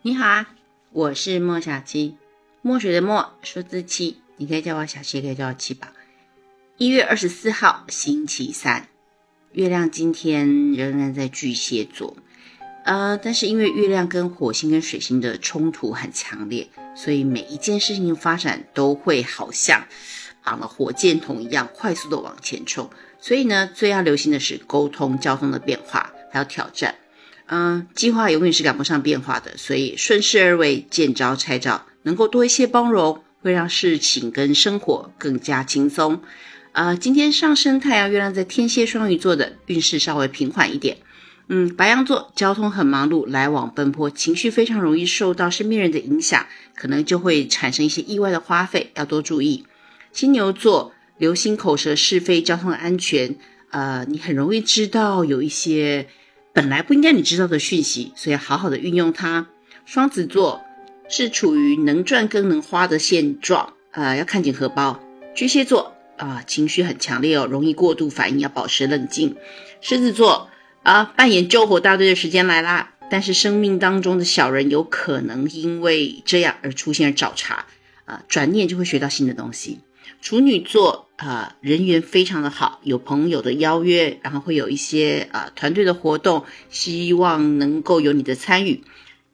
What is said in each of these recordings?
你好啊，我是莫小七，墨水的墨，数字七，你可以叫我小七，可以叫我七宝。一月二十四号，星期三，月亮今天仍然在巨蟹座，呃，但是因为月亮跟火星跟水星的冲突很强烈，所以每一件事情发展都会好像绑了火箭筒一样快速的往前冲。所以呢，最要留心的是沟通、交通的变化，还有挑战。嗯，计划永远是赶不上变化的，所以顺势而为，见招拆招，能够多一些包容，会让事情跟生活更加轻松。呃，今天上升太阳、月亮在天蝎、双鱼座的运势稍微平缓一点。嗯，白羊座交通很忙碌，来往奔波，情绪非常容易受到身边人的影响，可能就会产生一些意外的花费，要多注意。金牛座留心口舌是非，交通安全。呃，你很容易知道有一些。本来不应该你知道的讯息，所以要好好的运用它。双子座是处于能赚更能花的现状，呃，要看紧荷包。巨蟹座啊，情绪很强烈哦，容易过度反应，要保持冷静。狮子座啊，扮演救火大队的时间来啦，但是生命当中的小人有可能因为这样而出现而找茬，啊，转念就会学到新的东西。处女座啊，人缘非常的好，有朋友的邀约，然后会有一些啊团队的活动，希望能够有你的参与。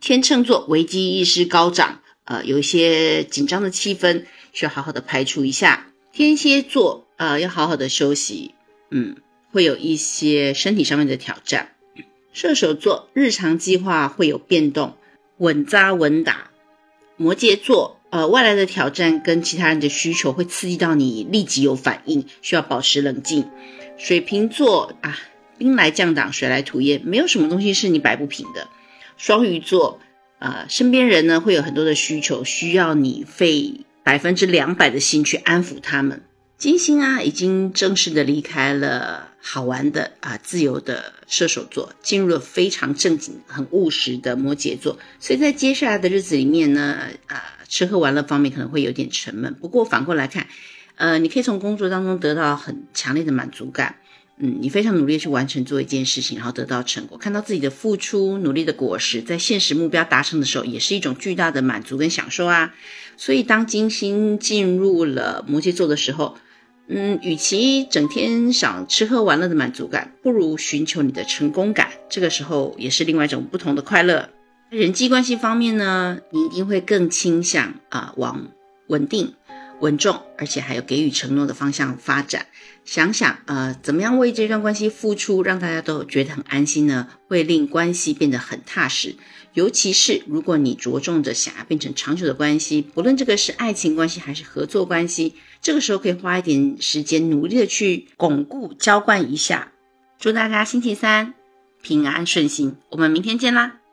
天秤座危机意识高涨，呃，有一些紧张的气氛，需要好好的排除一下。天蝎座啊，要好好的休息，嗯，会有一些身体上面的挑战。射手座日常计划会有变动，稳扎稳打。摩羯座。呃，外来的挑战跟其他人的需求会刺激到你立即有反应，需要保持冷静。水瓶座啊，兵来将挡，水来土掩，没有什么东西是你摆不平的。双鱼座啊，身边人呢会有很多的需求，需要你费百分之两百的心去安抚他们。金星啊，已经正式的离开了好玩的啊自由的射手座，进入了非常正经、很务实的摩羯座。所以在接下来的日子里面呢，啊。吃喝玩乐方面可能会有点沉闷，不过反过来看，呃，你可以从工作当中得到很强烈的满足感。嗯，你非常努力去完成做一件事情，然后得到成果，看到自己的付出努力的果实，在现实目标达成的时候，也是一种巨大的满足跟享受啊。所以当金星进入了摩羯座的时候，嗯，与其整天想吃喝玩乐的满足感，不如寻求你的成功感。这个时候也是另外一种不同的快乐。人际关系方面呢，你一定会更倾向啊往稳定、稳重，而且还有给予承诺的方向发展。想想呃，怎么样为这段关系付出，让大家都觉得很安心呢？会令关系变得很踏实。尤其是如果你着重着想要变成长久的关系，不论这个是爱情关系还是合作关系，这个时候可以花一点时间，努力的去巩固、浇灌一下。祝大家星期三平安顺心，我们明天见啦！